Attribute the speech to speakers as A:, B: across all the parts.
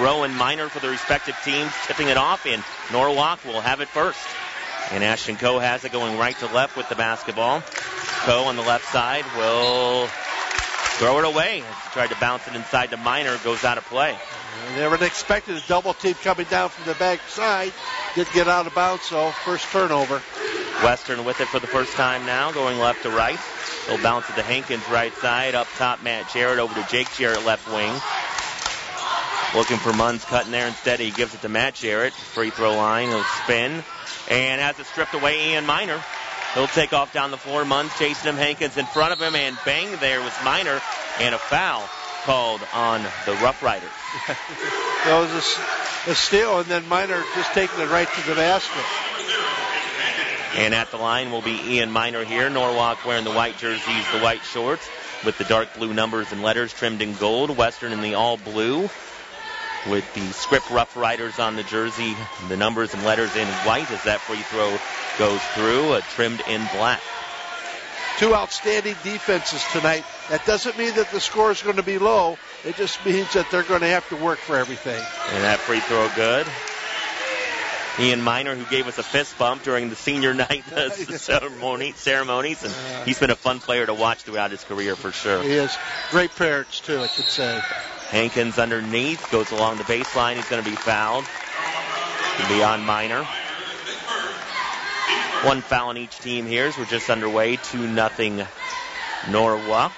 A: Rowe and Miner for the respective teams tipping it off, and Norwalk will have it first. And Ashton Coe has it going right to left with the basketball. Coe on the left side will throw it away. Tried to bounce it inside to Miner, goes out of play.
B: Never expected a double team coming down from the back side. Did get out of bounds, so first turnover.
A: Western with it for the first time now, going left to right. He'll bounce it to Hankins right side. Up top, Matt Jarrett over to Jake Jarrett left wing. Looking for Munns cutting there instead. He gives it to Matt Jarrett. Free throw line. He'll spin. And has it stripped away, Ian Miner. He'll take off down the floor. Munns chasing him. Hankins in front of him. And bang, there was Miner. And a foul called on the Rough Riders.
B: that was a, a steal, and then Miner just taking it right to the basket.
A: And at the line will be Ian Miner here. Norwalk wearing the white jerseys, the white shorts with the dark blue numbers and letters trimmed in gold. Western in the all blue with the script Rough Riders on the jersey, the numbers and letters in white as that free throw goes through, uh, trimmed in black.
B: Two outstanding defenses tonight. That doesn't mean that the score is going to be low. It just means that they're going to have to work for everything.
A: And that free throw good. Ian Miner, who gave us a fist bump during the senior night ceremony, ceremonies, and he's been a fun player to watch throughout his career for sure.
B: He is. Great parents, too, I should say.
A: Hankins underneath, goes along the baseline. He's going to be fouled. by Ian Miner. One foul on each team here as we're just underway. 2 nothing Norwalk.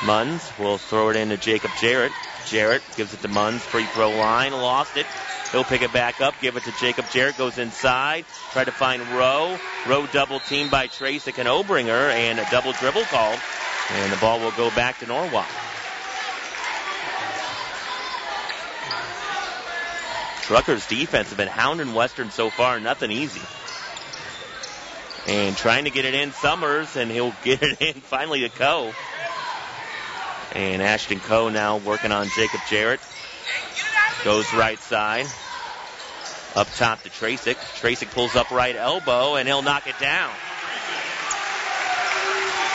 A: Munns will throw it into Jacob Jarrett. Jarrett gives it to Munns. Free throw line. Lost it. He'll pick it back up, give it to Jacob Jarrett, goes inside, try to find Rowe. Rowe double teamed by Tracek and Obringer, and a double dribble call. And the ball will go back to Norwalk. Truckers defense have been hounding Western so far, nothing easy. And trying to get it in Summers, and he'll get it in finally to Coe. And Ashton Coe now working on Jacob Jarrett. Goes right side. Up top to Tracek. Tracek pulls up right elbow, and he'll knock it down.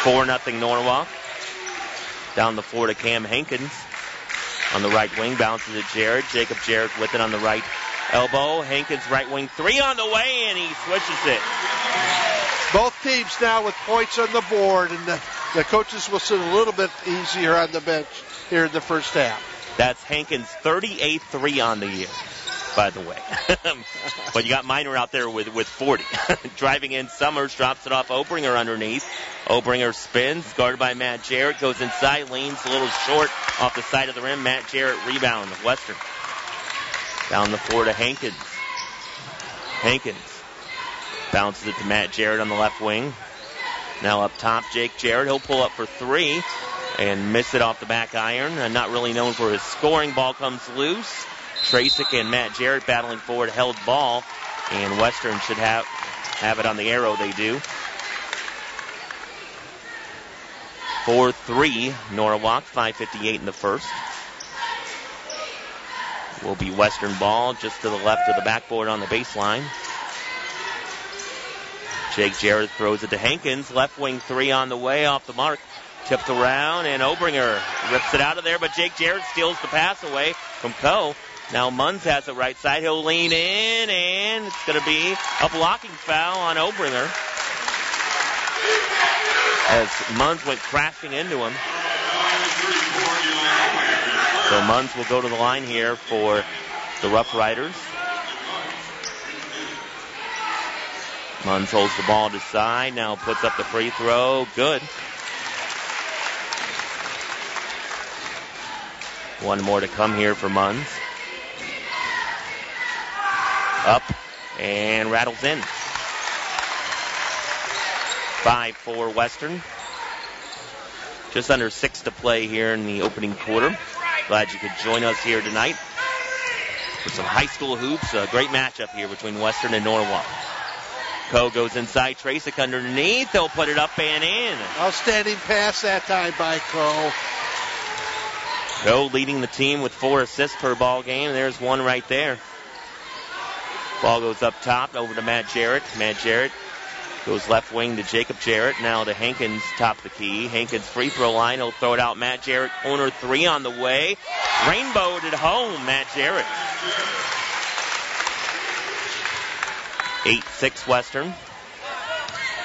A: 4 nothing Norwalk. Down the floor to Cam Hankins on the right wing. Bounces it Jarrett. Jacob Jarrett with it on the right elbow. Hankins right wing three on the way, and he switches it.
B: Both teams now with points on the board, and the, the coaches will sit a little bit easier on the bench here in the first half.
A: That's Hankins' 38th three on the year, by the way. but you got Miner out there with, with 40. Driving in, Summers drops it off Obringer underneath. Obringer spins, guarded by Matt Jarrett, goes inside, leans a little short off the side of the rim. Matt Jarrett rebound, Western. Down the floor to Hankins. Hankins bounces it to Matt Jarrett on the left wing. Now up top, Jake Jarrett. He'll pull up for three and miss it off the back iron. Uh, not really known for his scoring. Ball comes loose. Tracek and Matt Jarrett battling forward, held ball, and Western should have have it on the arrow. They do. 4-3 Norwalk, 5:58 in the first. Will be Western ball just to the left of the backboard on the baseline. Jake Jarrett throws it to Hankins. Left wing three on the way off the mark. Tipped around and Obringer rips it out of there, but Jake Jarrett steals the pass away from Coe. Now Munns has it right side. He'll lean in and it's going to be a blocking foul on Obringer. As Munns went crashing into him. So Munns will go to the line here for the Rough Riders. Munns holds the ball to side, now puts up the free throw. Good. One more to come here for Munns. Up and rattles in. 5-4 Western. Just under six to play here in the opening quarter. Glad you could join us here tonight for some high school hoops. A great matchup here between Western and Norwalk. Coe goes inside. Tracek underneath. They'll put it up and in.
B: Outstanding pass that time by Coe.
A: Coe leading the team with four assists per ball game. There's one right there. Ball goes up top over to Matt Jarrett. Matt Jarrett Goes left wing to Jacob Jarrett. Now to Hankins, top the key. Hankins free throw line. He'll throw it out. Matt Jarrett, corner three on the way. Rainbowed at home, Matt Jarrett. 8 6 Western.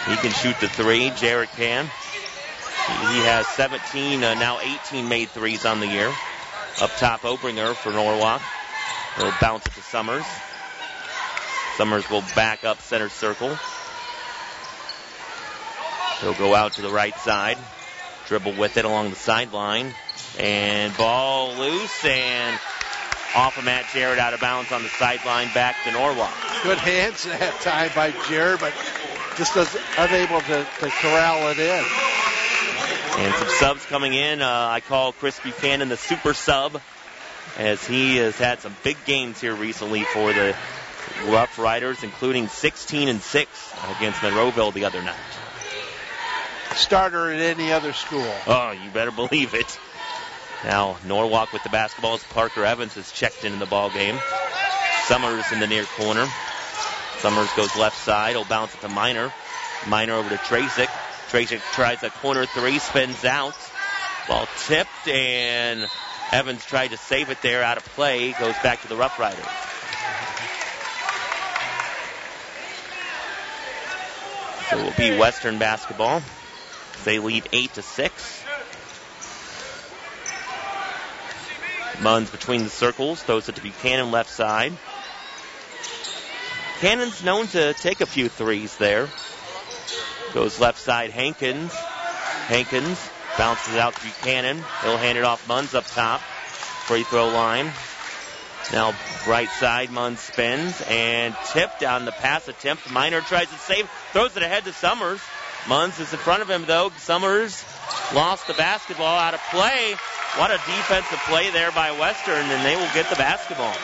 A: He can shoot the three. Jarrett can. He has 17, uh, now 18 made threes on the year. Up top, Obringer for Norwalk. He'll bounce it to Summers. Summers will back up center circle. He'll go out to the right side, dribble with it along the sideline, and ball loose and off of Matt Jarrett out of bounds on the sideline back to Norwalk.
B: Good hands that time by Jarrett, but just does, unable to, to corral it in.
A: And some subs coming in. Uh, I call Chris Buchanan the super sub as he has had some big games here recently for the Rough Riders, including 16 and 6 against Monroeville the other night.
B: Starter at any other school.
A: Oh, you better believe it. Now Norwalk with the basketball as Parker Evans has checked into the ball game. Summers in the near corner. Summers goes left side. He'll bounce it to Miner. Miner over to Tracek. Tracek tries a corner three, spins out. Ball tipped, and Evans tried to save it there out of play. Goes back to the Rough Riders. So it will be Western basketball. They lead eight to six. Munns between the circles, throws it to Buchanan left side. Cannon's known to take a few threes there. Goes left side, Hankins. Hankins bounces out to Buchanan. He'll hand it off Munns up top. Free throw line. Now right side, Munns spins and tipped on the pass attempt. Miner tries to save, throws it ahead to Summers. Munns is in front of him though. Summers lost the basketball out of play. What a defensive play there by Western, and they will get the basketball.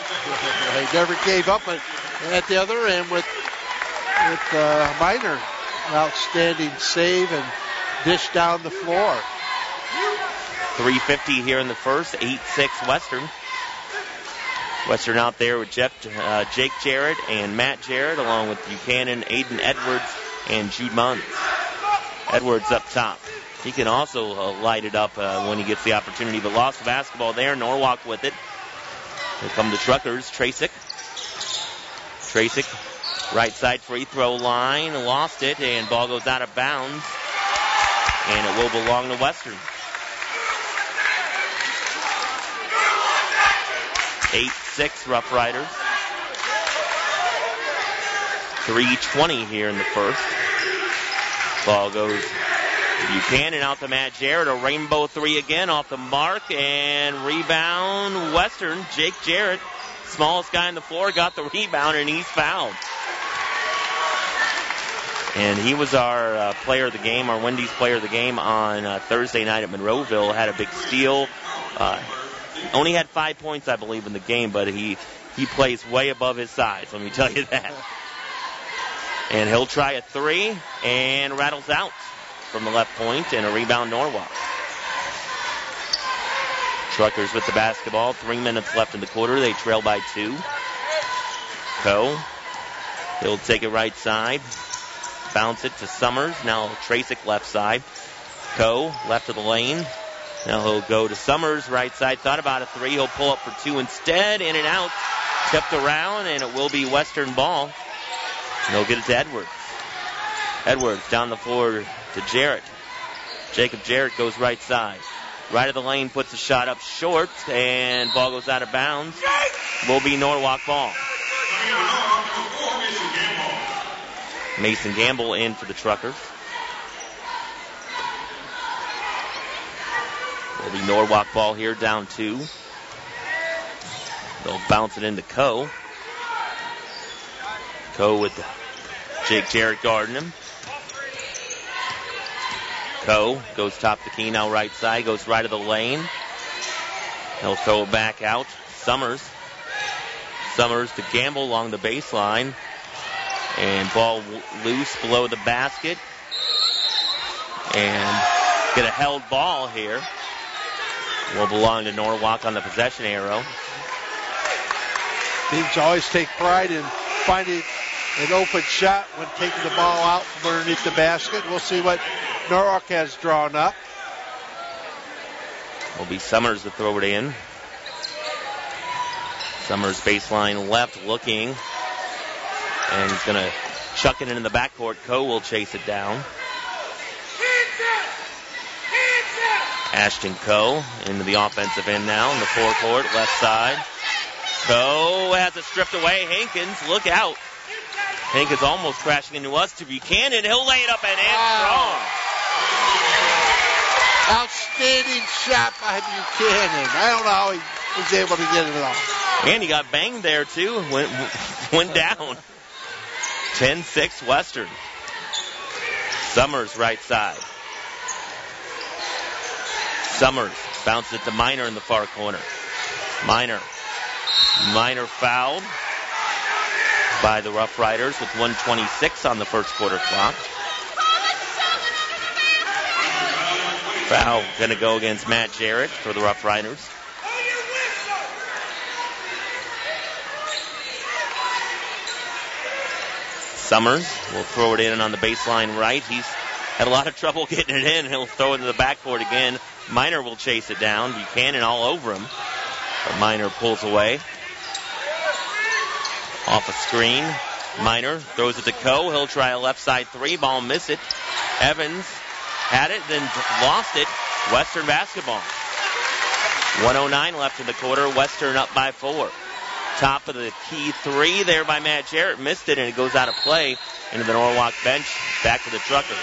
B: they never gave up at the other end with with uh, Miner. Outstanding save and dish down the floor.
A: 350 here in the first, 8-6 Western. Western out there with Jeff, uh, Jake Jarrett and Matt Jarrett, along with Buchanan, Aiden Edwards, and Jude Munns. Edwards up top. He can also uh, light it up uh, when he gets the opportunity, but lost the basketball there. Norwalk with it. Here come the truckers. Tracek. Tracek, right side free throw line, lost it, and ball goes out of bounds, and it will belong to Western. Eight six Rough Riders. 320 here in the first. Ball goes Buchanan out to Matt Jarrett. A rainbow three again off the mark and rebound Western. Jake Jarrett, smallest guy on the floor, got the rebound and he's fouled. And he was our uh, player of the game, our Wendy's player of the game on uh, Thursday night at Monroeville. Had a big steal. Uh, only had five points, I believe, in the game, but he he plays way above his size. Let me tell you that. And he'll try a three and rattles out from the left point and a rebound Norwalk. Truckers with the basketball. Three minutes left in the quarter. They trail by two. Coe. He'll take it right side. Bounce it to Summers. Now Tracek left side. Coe left of the lane. Now he'll go to Summers right side. Thought about a three. He'll pull up for two instead. In and out. Tipped around and it will be Western ball. And they'll get it to Edwards. Edwards down the floor to Jarrett. Jacob Jarrett goes right side. Right of the lane puts a shot up short and ball goes out of bounds. Will be Norwalk ball. Mason Gamble in for the Truckers. Will be Norwalk ball here down two. They'll bounce it into Coe. Coe with Jake Jarrett guarding him. Coe goes top the key now right side, goes right of the lane. He'll throw it back out. Summers. Summers to Gamble along the baseline. And ball loose below the basket. And get a held ball here. Will belong to Norwalk on the possession arrow.
B: Teams always take pride in finding an open shot when taking the ball out from underneath the basket. We'll see what Norwalk has drawn up.
A: Will be Summers to throw it in. Summers baseline left looking. And he's going to chuck it into the backcourt. Coe will chase it down. Ashton Coe into the offensive end now in the forecourt, left side. Coe has it stripped away. Hankins, look out. Hankins almost crashing into us to Buchanan. He'll lay it up and in wow.
B: strong. Outstanding shot by Buchanan. I don't know how he was able to get it off.
A: And he got banged there too. Went went down. 10-6 Western. Summers right side. Summers bounces it to Miner in the far corner. Miner. Miner fouled by the Rough Riders with 126 on the first quarter clock. Foul going to go against Matt Jarrett for the Rough Riders. Summers will throw it in on the baseline right. He's had a lot of trouble getting it in. He'll throw it into the backboard again. Miner will chase it down. Buchanan all over him. But Miner pulls away. Off a screen. Miner throws it to Coe. He'll try a left side three. Ball miss it. Evans had it, then lost it. Western basketball. 109 left in the quarter. Western up by four. Top of the key three there by Matt Jarrett. Missed it and it goes out of play into the Norwalk bench. Back to the Trucker.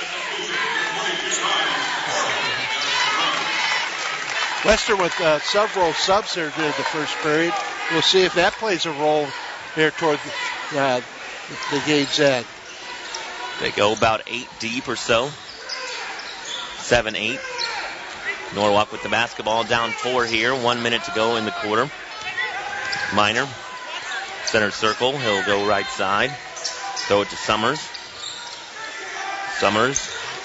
B: Western with uh, several subs here during the first period. We'll see if that plays a role here toward the, uh, the game's end.
A: They go about eight deep or so. Seven, eight. Norwalk with the basketball down four here. One minute to go in the quarter. Miner. center circle. He'll go right side. Throw it to Summers. Summers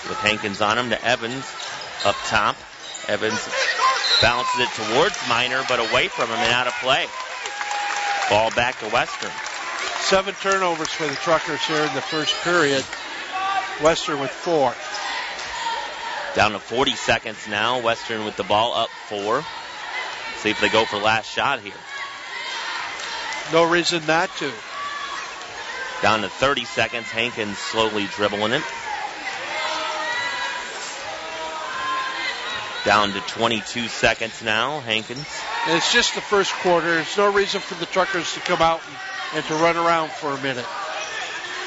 A: with Hankins on him to Evans up top. Evans bounces it towards Miner, but away from him and out of play. Ball back to Western.
B: Seven turnovers for the Truckers here in the first period. Western with four.
A: Down to 40 seconds now. Western with the ball up four. See if they go for last shot here.
B: No reason not to.
A: Down to 30 seconds. Hankins slowly dribbling it. Down to 22 seconds now, Hankins.
B: And it's just the first quarter. There's no reason for the Truckers to come out and, and to run around for a minute.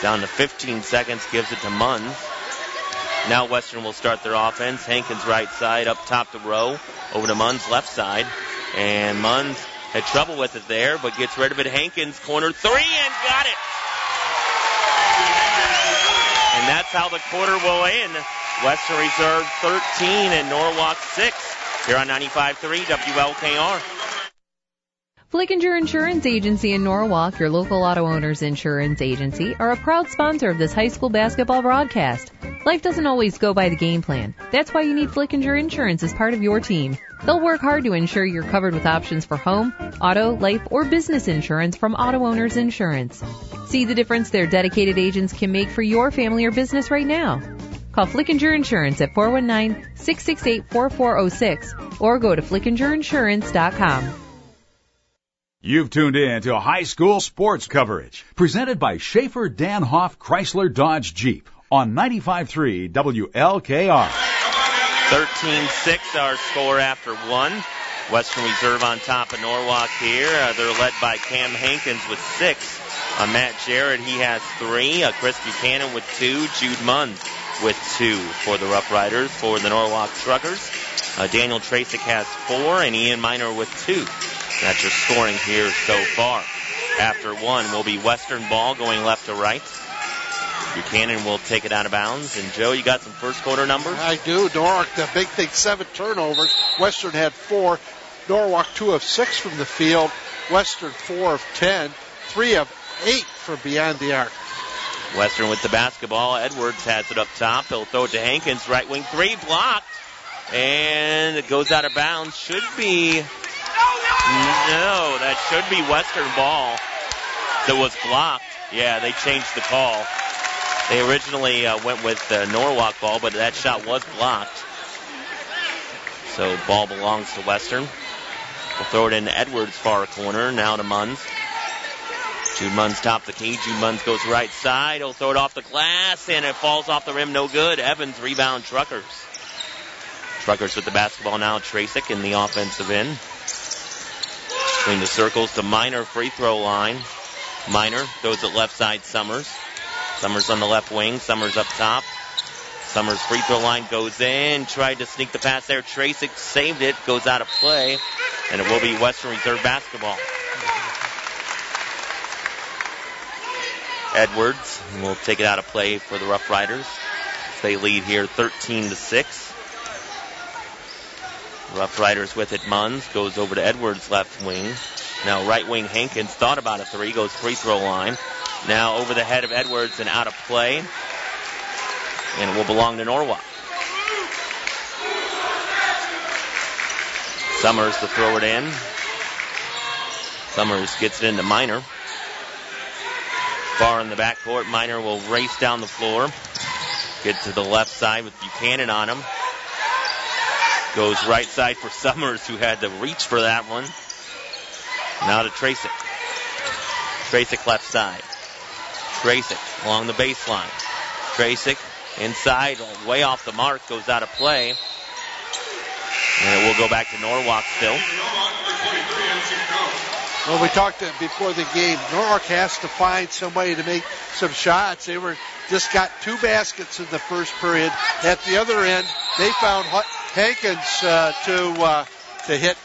A: Down to 15 seconds, gives it to Munns. Now Western will start their offense. Hankins right side, up top the row, over to Munns left side. And Munns had trouble with it there, but gets rid of it. Hankins corner three and got it. And that's how the quarter will end. Western Reserve 13 and Norwalk 6 here on 95.3 WLKR.
C: Flickinger Insurance Agency in Norwalk, your local auto owners insurance agency, are a proud sponsor of this high school basketball broadcast. Life doesn't always go by the game plan. That's why you need Flickinger Insurance as part of your team. They'll work hard to ensure you're covered with options for home, auto, life, or business insurance from Auto Owners Insurance. See the difference their dedicated agents can make for your family or business right now. Call Flickinger Insurance at 419-668-4406 or go to flickingerinsurance.com.
D: You've tuned in to high school sports coverage presented by Schaefer Danhoff Chrysler Dodge Jeep on 95.3 WLKR.
A: 13-6 our score after one. Western Reserve on top of Norwalk here. Uh, they're led by Cam Hankins with six. Uh, Matt Jarrett, he has three. Uh, Chris Buchanan with two. Jude Munns with two for the Rough Riders. For the Norwalk Truckers, uh, Daniel Tracek has four, and Ian Miner with two. That's your scoring here so far. After one will be Western ball going left to right. Buchanan will take it out of bounds. And Joe, you got some first quarter numbers?
B: I do. Norwalk, the big thing, seven turnovers. Western had four. Norwalk two of six from the field. Western four of ten. Three of eight from beyond the arc.
A: Western with the basketball. Edwards has it up top. He'll throw it to Hankins. Right wing three blocked. And it goes out of bounds. Should be. No, that should be Western ball that was blocked. Yeah, they changed the call. They originally uh, went with the Norwalk ball, but that shot was blocked. So ball belongs to Western. We'll throw it in Edwards' far corner. Now to Munns. Jude Munns top the key. Jude Munns goes right side. He'll throw it off the glass, and it falls off the rim. No good. Evans rebound Truckers. Truckers with the basketball now. Tracek in the offensive end. Between the circles to Miner free throw line. Miner goes at left side Summers. Summers on the left wing. Summers up top. Summers free throw line goes in. Tried to sneak the pass there. Tracek saved it. Goes out of play. And it will be Western Reserve basketball. Edwards will take it out of play for the Rough Riders. They lead here 13 to 6. Rough Riders with it. Munns goes over to Edwards' left wing. Now right wing Hankins thought about a three, goes free throw line. Now over the head of Edwards and out of play. And it will belong to Norwalk. Summers to throw it in. Summers gets it into Miner. Far in the backcourt, Miner will race down the floor. Get to the left side with Buchanan on him. Goes right side for Summers, who had to reach for that one. Now to Tracek. Tracek left side. Tracek along the baseline. Tracek inside, way off the mark, goes out of play. And it will go back to Norwalk still.
B: Well, we talked before the game. Norwalk has to find somebody to make some shots. They were just got two baskets in the first period. At the other end, they found Hankins uh, to uh, to hit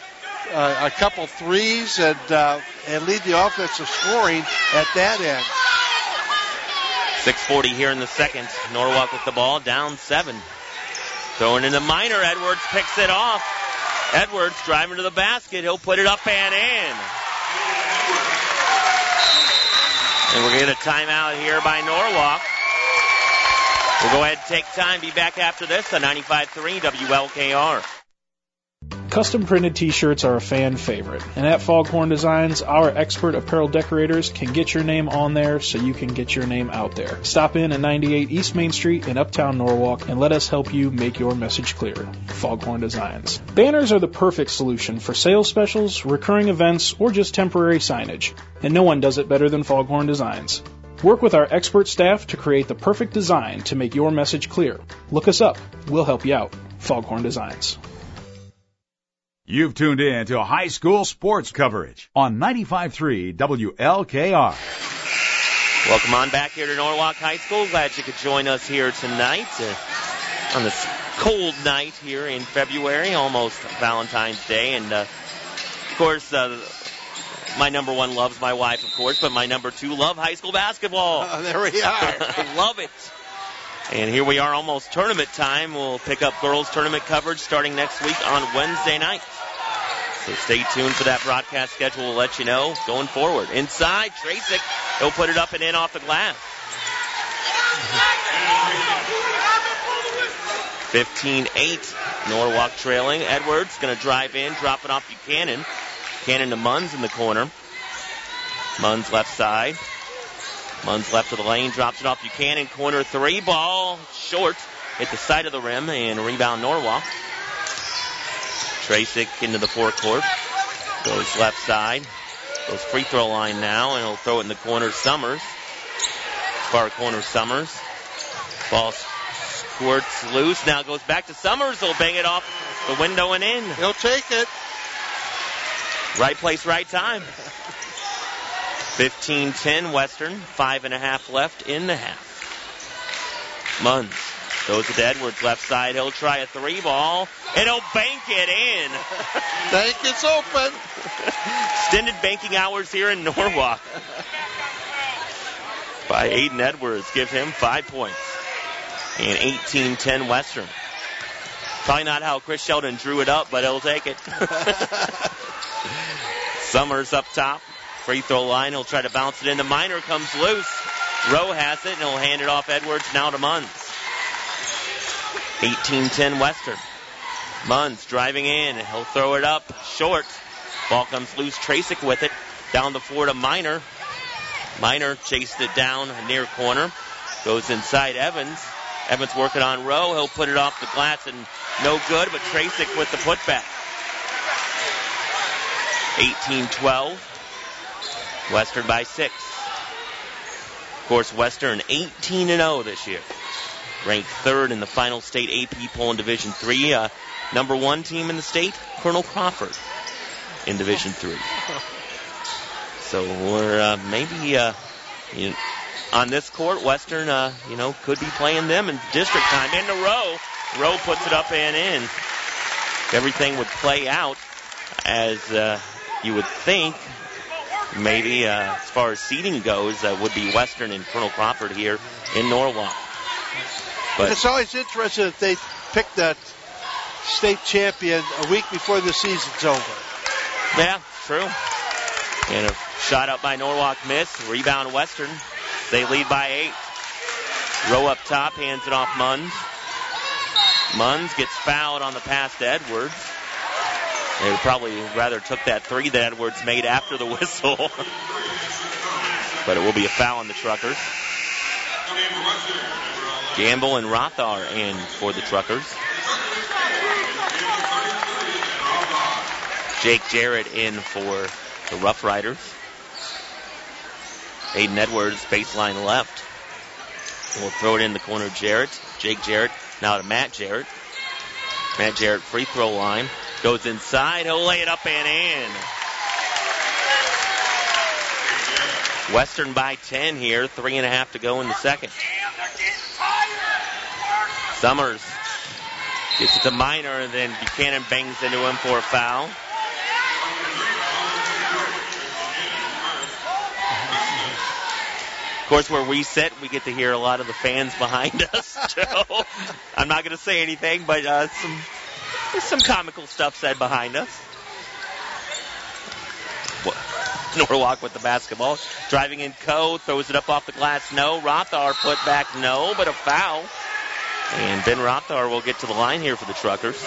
B: uh, a couple threes and uh, and lead the offensive scoring at that end.
A: 6:40 here in the second. Norwalk with the ball, down seven. Throwing in the Miner. Edwards picks it off. Edwards driving to the basket. He'll put it up and in. And we're going to get a timeout here by Norwalk. We'll go ahead and take time. Be back after this on 95.3 WLKR.
E: Custom printed t-shirts are a fan favorite, and at Foghorn Designs, our expert apparel decorators can get your name on there so you can get your name out there. Stop in at 98 East Main Street in Uptown Norwalk and let us help you make your message clear. Foghorn Designs. Banners are the perfect solution for sales specials, recurring events, or just temporary signage, and no one does it better than Foghorn Designs. Work with our expert staff to create the perfect design to make your message clear. Look us up. We'll help you out. Foghorn Designs.
D: You've tuned in to high school sports coverage on 95.3 WLKR.
A: Welcome on back here to Norwalk High School. Glad you could join us here tonight uh, on this cold night here in February, almost Valentine's Day. And uh, of course, uh, my number one loves my wife, of course, but my number two love high school basketball.
B: Uh, there we are.
A: love it. And here we are almost tournament time. We'll pick up girls tournament coverage starting next week on Wednesday night. So stay tuned for that broadcast schedule. We'll let you know going forward. Inside, Tracek. He'll put it up and in off the glass. 15-8. Norwalk trailing. Edwards going to drive in, drop it off Buchanan. Buchanan to Munns in the corner. Munns left side. Munns left of the lane, drops it off Buchanan. Corner three ball short. Hit the side of the rim and rebound Norwalk. Tracek into the forecourt. Goes left side. Goes free throw line now, and he'll throw it in the corner. Summers. Far corner Summers. Ball squirts loose. Now goes back to Summers. He'll bang it off the window and in.
B: He'll take it.
A: Right place, right time. 15-10 Western. Five and a half left in the half. Munns Goes to Edwards, left side. He'll try a three ball, and he'll bank it in.
B: Bank is open.
A: Extended banking hours here in Norwalk. By Aiden Edwards, give him five points. And 18-10 Western. Probably not how Chris Sheldon drew it up, but he'll take it. Summers up top. Free throw line. He'll try to bounce it in. The Miner comes loose. Rowe has it, and he'll hand it off Edwards now to Munns. 18-10 Western. Munns driving in. He'll throw it up short. Ball comes loose. Tracek with it. Down the floor to Miner. Miner chased it down near corner. Goes inside Evans. Evans working on Rowe. He'll put it off the glass and no good, but Tracek with the putback. 18-12. Western by six. Of course, Western 18 0 this year, ranked third in the final state AP poll in Division Three. Uh, number one team in the state, Colonel Crawford, in Division Three. So we're uh, maybe uh, you know, on this court, Western, uh, you know, could be playing them in district time. In the row, Rowe puts it up and in. Everything would play out as uh, you would think maybe uh, as far as seating goes, uh, would be Western and Colonel Crawford here in Norwalk.
B: But it's always interesting if they pick the state champion a week before the season's over.
A: Yeah, true. And a shot up by Norwalk miss. Rebound Western. They lead by eight. Rowe up top, hands it off Munns. Munns gets fouled on the pass to Edwards. They probably rather took that three that Edwards made after the whistle. but it will be a foul on the Truckers. Gamble and Rothar in for the Truckers. Jake Jarrett in for the Rough Riders. Aiden Edwards, baseline left. We'll throw it in the corner. Jarrett. Jake Jarrett. Now to Matt Jarrett. Matt Jarrett free throw line. Goes inside. He'll lay it up and in. Western by 10 here. Three and a half to go in the second. Summers gets it to Miner, and then Buchanan bangs into him for a foul. Of course, where we sit, we get to hear a lot of the fans behind us, Joe. I'm not going to say anything, but uh, some there's some comical stuff said behind us. Norwalk with the basketball. Driving in Coe. Throws it up off the glass. No. Rothar put back. No. But a foul. And Ben Rothar will get to the line here for the Truckers.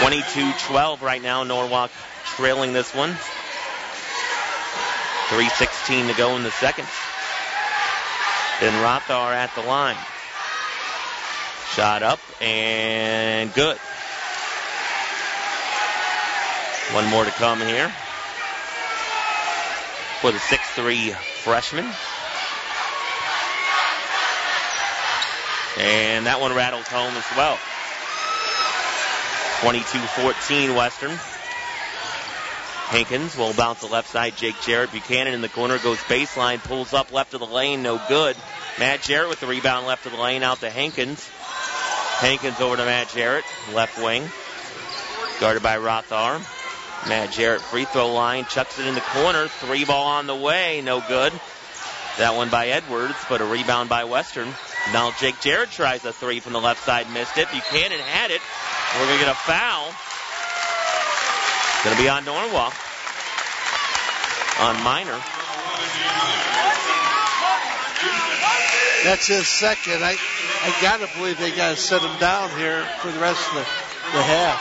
A: Twenty-two twelve right now. Norwalk trailing this one. 3.16 to go in the second. Then Rothar at the line. Shot up and good. One more to come here for the 6'3 freshman. And that one rattles home as well. 22-14 Western. Hankins will bounce the left side. Jake Jarrett. Buchanan in the corner goes baseline, pulls up left of the lane, no good. Matt Jarrett with the rebound left of the lane out to Hankins. Hankins over to Matt Jarrett, left wing. Guarded by Rothar. Matt Jarrett free throw line, chucks it in the corner. Three ball on the way, no good. That one by Edwards, but a rebound by Western. Now Jake Jarrett tries a three from the left side, missed it. Buchanan had it. We're going to get a foul. Going to be on Norwalk. On Miner.
B: That's his second. I, I gotta believe they gotta set him down here for the rest of the, the half.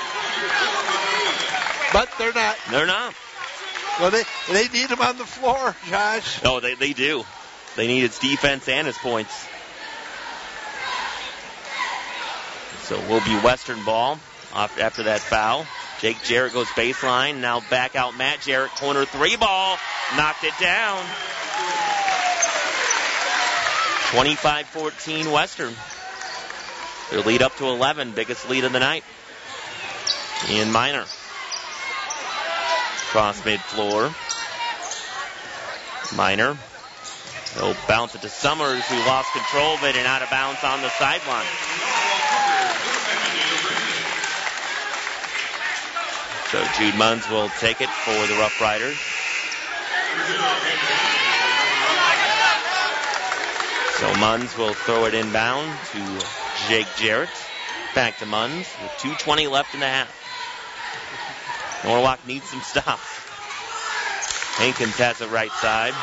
B: But they're not.
A: They're not.
B: Well, they, they need him on the floor, Josh.
A: No, they, they do. They need his defense and his points. So we will be Western ball after that foul. Jake Jarrett goes baseline. Now back out Matt Jarrett. Corner three ball. Knocked it down. 25-14 Western. Their lead up to 11. Biggest lead of the night. Ian Miner. Cross mid floor. Miner. He'll bounce it to Summers, who lost control of it and out of bounds on the sideline. So Jude Munns will take it for the Rough Riders. So Munns will throw it inbound to Jake Jarrett. Back to Munns with 2.20 left in the half. Norwalk needs some stops. Hankins has it right side.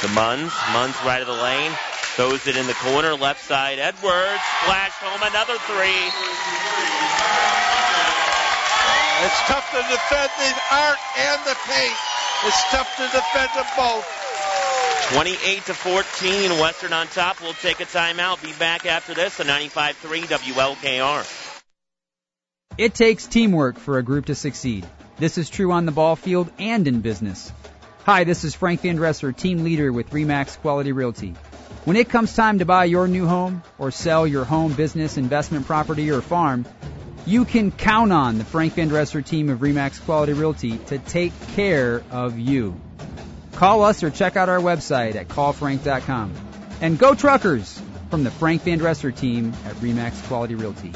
A: To Munns. Munns right of the lane. Throws it in the corner. Left side. Edwards. Flash home another three.
B: It's tough to defend the arc and the paint. It's tough to defend them both.
A: 28 to 14, Western on top. We'll take a timeout. Be back after this on 95.3 WLKR.
F: It takes teamwork for a group to succeed. This is true on the ball field and in business. Hi, this is Frank Van Dresser, team leader with Remax Quality Realty. When it comes time to buy your new home or sell your home, business, investment property, or farm, you can count on the Frank Van Dresser team of Remax Quality Realty to take care of you. Call us or check out our website at callfrank.com. And go truckers from the Frank Van Dresser team at Remax Quality Realty.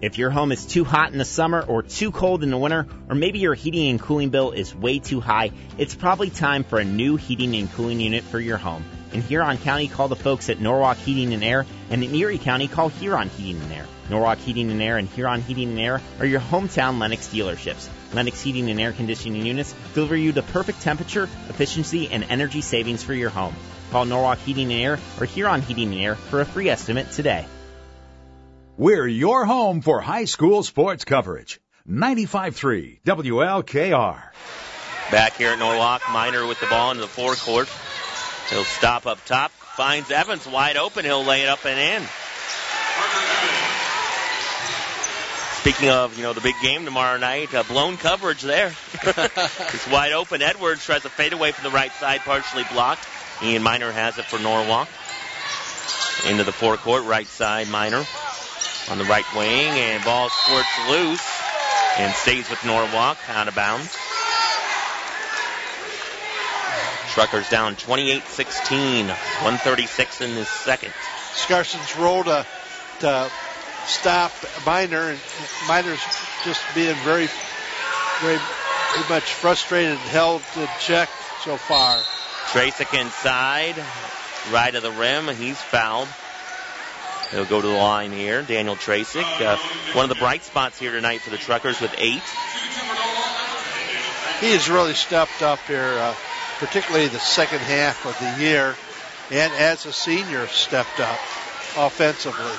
G: If your home is too hot in the summer or too cold in the winter, or maybe your heating and cooling bill is way too high, it's probably time for a new heating and cooling unit for your home. In Huron County, call the folks at Norwalk Heating and Air, and in Erie County, call Huron Heating and Air. Norwalk Heating and Air and Huron Heating and Air are your hometown Lennox dealerships. Lennox Heating and Air Conditioning units deliver you the perfect temperature, efficiency, and energy savings for your home. Call Norwalk Heating and Air or Huron Heating and Air for a free estimate today.
D: We're your home for high school sports coverage. 95.3 WLKR.
A: Back here at Norwalk, Miner with the ball into the forecourt. He'll stop up top, finds Evans wide open. He'll lay it up and in. Speaking of, you know, the big game tomorrow night, uh, blown coverage there. it's wide open. Edwards tries to fade away from the right side, partially blocked. Ian Miner has it for Norwalk. Into the forecourt, right side, Miner on the right wing, and ball squirts loose and stays with Norwalk, out of bounds. Truckers down 28-16, 136 in the second.
B: Scarson's roll to, to stop Miner, and Miner's just being very, very, very much frustrated and held in check so far.
A: Tracek inside, right of the rim, and he's fouled. He'll go to the line here. Daniel Tracek, uh, one of the bright spots here tonight for the Truckers with eight.
B: He has really stepped up here, uh, particularly the second half of the year, and as a senior, stepped up offensively.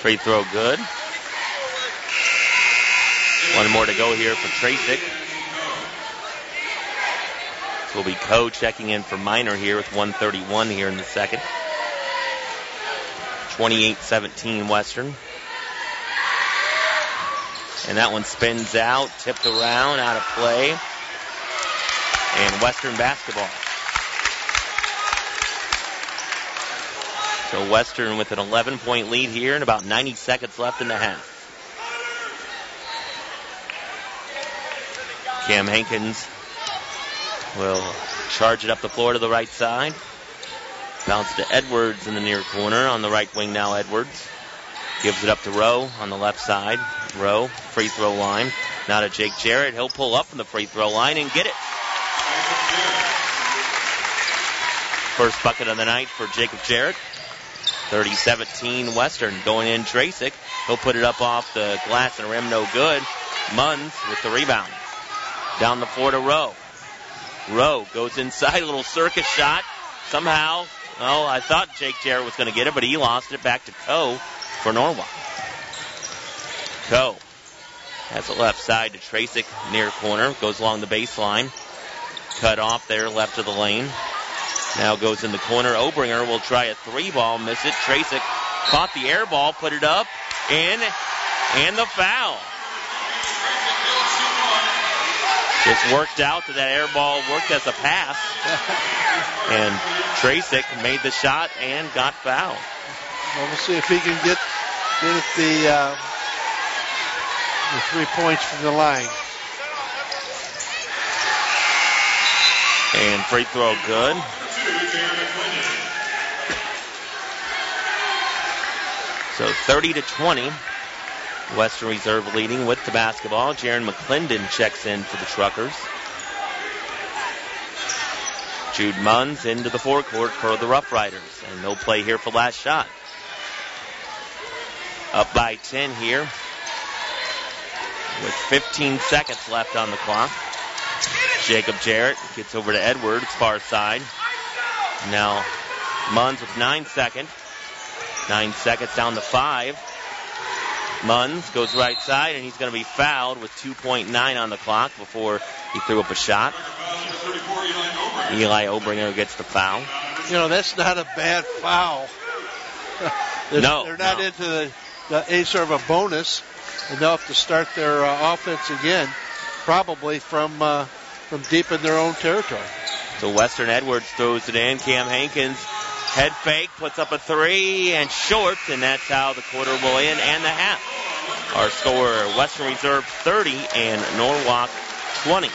A: Free throw good. One more to go here for Tracek. Will be Coe checking in for Miner here with 131 here in the second. 28-17 Western. And that one spins out, tipped around, out of play. And Western basketball. So Western with an 11 point lead here and about 90 seconds left in the half. Cam Hankins will charge it up the floor to the right side. Bounce to Edwards in the near corner on the right wing now. Edwards gives it up to Rowe on the left side. Rowe, free throw line. Now to Jake Jarrett. He'll pull up from the free throw line and get it. First bucket of the night for Jacob Jarrett. 30-17 Western going in Tracek. He'll put it up off the glass and rim, no good. Munns with the rebound. Down the floor to Rowe. Rowe goes inside, a little circus shot. Somehow Oh, I thought Jake Jarrett was going to get it, but he lost it back to Coe for Norwalk. Coe has it left side to Tracek near corner, goes along the baseline. Cut off there, left of the lane. Now goes in the corner. Obringer will try a three ball, miss it. Tracek caught the air ball, put it up, in, and the foul. Just worked out that that air ball worked as a pass. and Tracek made the shot and got fouled.
B: Well, we'll see if he can get, get the, uh, the three points from the line.
A: And free throw good. So 30 to 20. Western Reserve leading with the basketball. Jaron McClendon checks in for the Truckers. Jude Munns into the forecourt for the Rough Riders. And no play here for last shot. Up by 10 here with 15 seconds left on the clock. Jacob Jarrett gets over to Edwards, far side. Now Munns with nine seconds. Nine seconds down to five. Munns goes right side, and he's going to be fouled with 2.9 on the clock before he threw up a shot. Eli Obringer gets the foul.
B: You know, that's not a bad foul.
A: no.
B: They're not
A: no.
B: into the, the a sort of a bonus enough to start their uh, offense again, probably from uh, from deep in their own territory.
A: So Western Edwards throws it in. Cam Hankins head fake, puts up a three and short, and that's how the quarter will end and the half. Our score Western Reserve 30 and Norwalk 20.